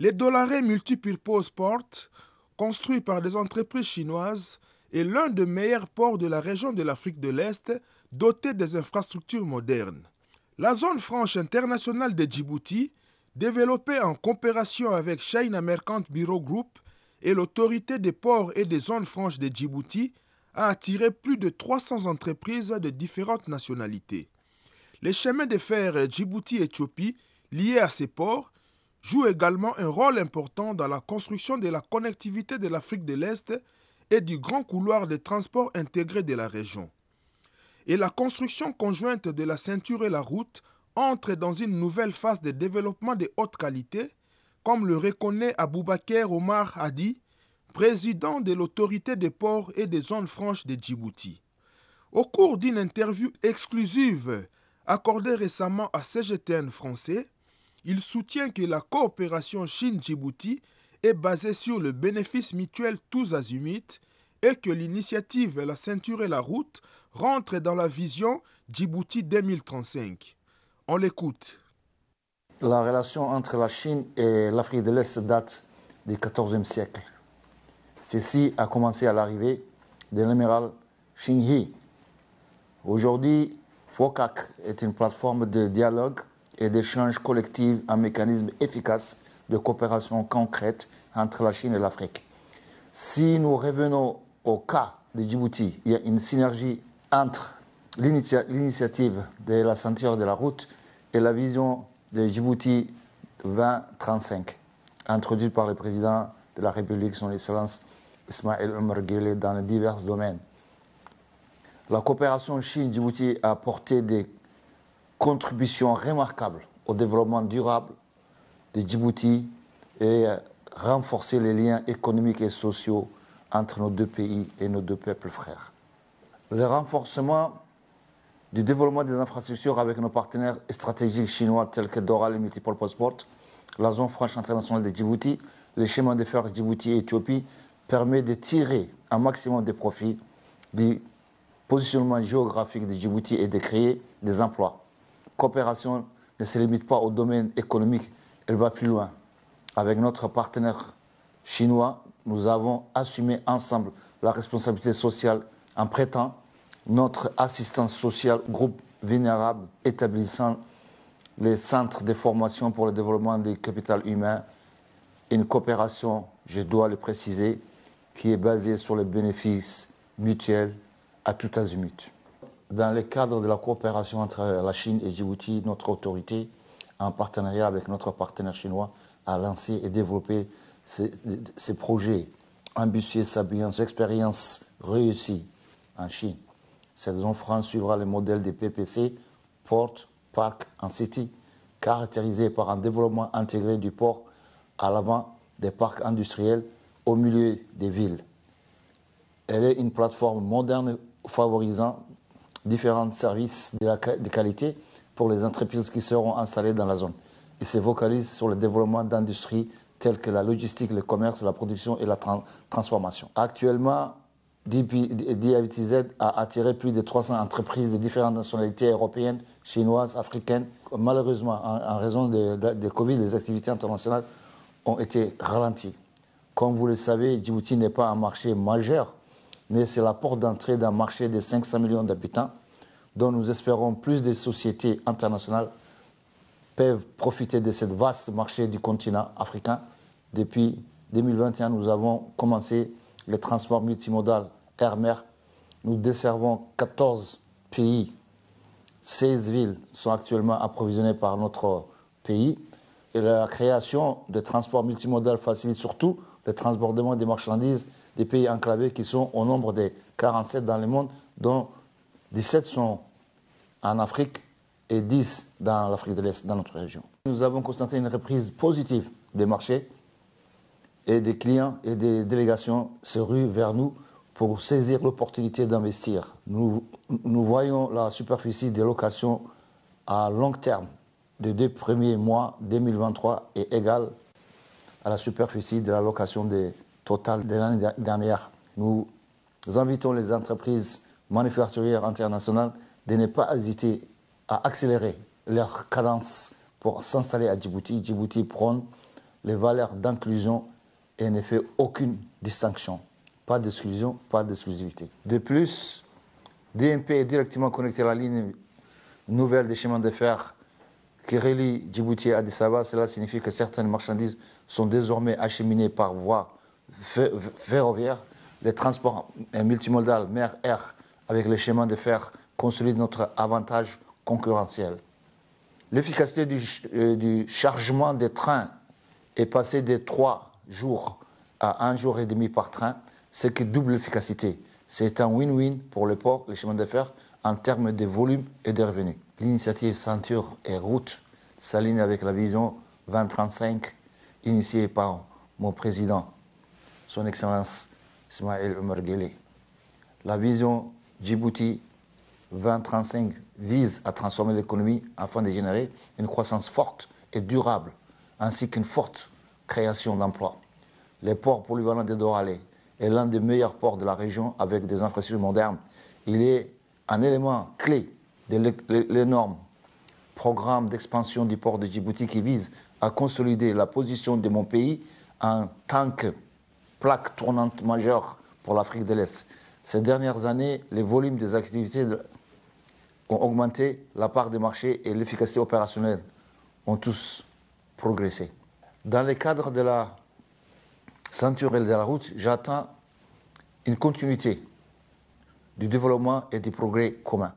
Les Dollaré Multipurpose Port, construit par des entreprises chinoises, est l'un des meilleurs ports de la région de l'Afrique de l'Est, doté des infrastructures modernes. La zone franche internationale de Djibouti, développée en coopération avec China Mercant Bureau Group et l'autorité des ports et des zones franches de Djibouti, a attiré plus de 300 entreprises de différentes nationalités. Les chemins de fer Djibouti-Éthiopie liés à ces ports jouent également un rôle important dans la construction de la connectivité de l'Afrique de l'Est et du grand couloir de transport intégré de la région. Et la construction conjointe de la ceinture et la route entre dans une nouvelle phase de développement de haute qualité, comme le reconnaît Aboubakar Omar Hadi, président de l'autorité des ports et des zones franches de Djibouti. Au cours d'une interview exclusive accordée récemment à CGTN français, il soutient que la coopération Chine-Djibouti est basée sur le bénéfice mutuel tous azimuts et que l'initiative La ceinture et la route rentre dans la vision Djibouti 2035. On l'écoute. La relation entre la Chine et l'Afrique de l'Est date du XIVe siècle. Ceci a commencé à l'arrivée de l'amiral Xingyi. Aujourd'hui, FOCAC est une plateforme de dialogue et d'échange collectif, un mécanisme efficace de coopération concrète entre la Chine et l'Afrique. Si nous revenons au cas de Djibouti, il y a une synergie entre l'initiative de la ceinture de la route et la vision de Djibouti 2035, introduite par le président de la République, son Excellence Ismaël Omar dans divers domaines. La coopération Chine-Djibouti a apporté des contributions remarquables au développement durable de Djibouti et renforcé les liens économiques et sociaux entre nos deux pays et nos deux peuples frères. Le renforcement du développement des infrastructures avec nos partenaires stratégiques chinois tels que Doral et Multiple Passport, la zone franche internationale de Djibouti, les chemins de fer Djibouti et Éthiopie permet de tirer un maximum de profit du positionnement géographique de Djibouti et de créer des emplois. Coopération ne se limite pas au domaine économique, elle va plus loin. Avec notre partenaire chinois, nous avons assumé ensemble la responsabilité sociale en prêtant notre assistance sociale groupe vulnérable établissant les centres de formation pour le développement du capital humain, une coopération, je dois le préciser, qui est basé sur les bénéfices mutuels à tout azimut. Dans le cadre de la coopération entre la Chine et Djibouti, notre autorité, en partenariat avec notre partenaire chinois, a lancé et développé ces, projets ambitieux, saillants, expériences réussies en Chine. Cette zone France suivra le modèle des PPC, Port, Park en City, caractérisé par un développement intégré du port à l'avant des parcs industriels au milieu des villes. Elle est une plateforme moderne favorisant différents services de, qualité pour les entreprises qui seront installées dans la zone. Il se vocalise sur le développement d'industries telles que la logistique, le commerce, la production et la transformation. Actuellement, DIVTZ a attiré plus de 300 entreprises de différentes nationalités européennes, chinoises, africaines. Malheureusement, en, raison de, de Covid, les activités internationales ont été ralenties. Comme vous le savez, Djibouti n'est pas un marché majeur, mais c'est la porte d'entrée d'un marché de 500 millions d'habitants, dont nous espérons plus de sociétés internationales peuvent profiter de ce vaste marché du continent africain. Depuis 2021, nous avons commencé le transport multimodal air-mer. Nous desservons 14 pays. 16 villes sont actuellement approvisionnées par notre pays. Et la création de transport multimodal facilite surtout le transbordement des marchandises des pays enclavés qui sont au nombre de 47 dans le monde, dont 17 sont en Afrique et 10 dans l'Afrique de l'Est, dans notre région. Nous avons constaté une reprise positive des marchés et des clients et des délégations se ruent vers nous pour saisir l'opportunité d'investir. Nous, nous voyons la superficie des locations à long terme des deux premiers mois 2023 est égale à la superficie de la location des totales de l'année dernière. Nous invitons les entreprises manufacturières internationales de ne pas hésiter à accélérer leur cadence pour s'installer à Djibouti. Djibouti prône les valeurs d'inclusion et ne fait aucune distinction. Pas d'exclusion, pas d'exclusivité. De plus, DMP est directement connecté à la ligne nouvelle des chemins de fer qui relie Djibouti à Addis Ababa. Cela signifie que certaines marchandises sont désormais acheminées par voie ferroviaire. Les transports multimodal mer-air avec les chemins de fer consolident notre avantage concurrentiel. L'efficacité du, euh, chargement des trains est passée de trois jours à un jour et demi par train, ce qui double l'efficacité. C'est un win-win pour les ports, les chemins de fer, en termes de volume et de revenus. L'initiative Ceinture et Route s'aligne avec la vision 2035 initiée par mon président, son Excellence Ismaël Omar La vision Djibouti 2035 vise à transformer l'économie afin de générer une croissance forte et durable, ainsi qu'une forte création d'emplois. Les ports polyvalents de Doralé est l'un des meilleurs ports de la région avec des infrastructures modernes. Il est un élément clé de l'énorme programme d'expansion du port de Djibouti qui vise à consolider la position de mon pays en tant que plaque tournante majeure pour l'Afrique de l'Est. Ces dernières années, les volumes des activités ont augmenté, la part des marchés et l'efficacité opérationnelle ont tous progressé. Dans le cadre de la ceinture de la route, j'attends une continuité du développement et du progrès commun.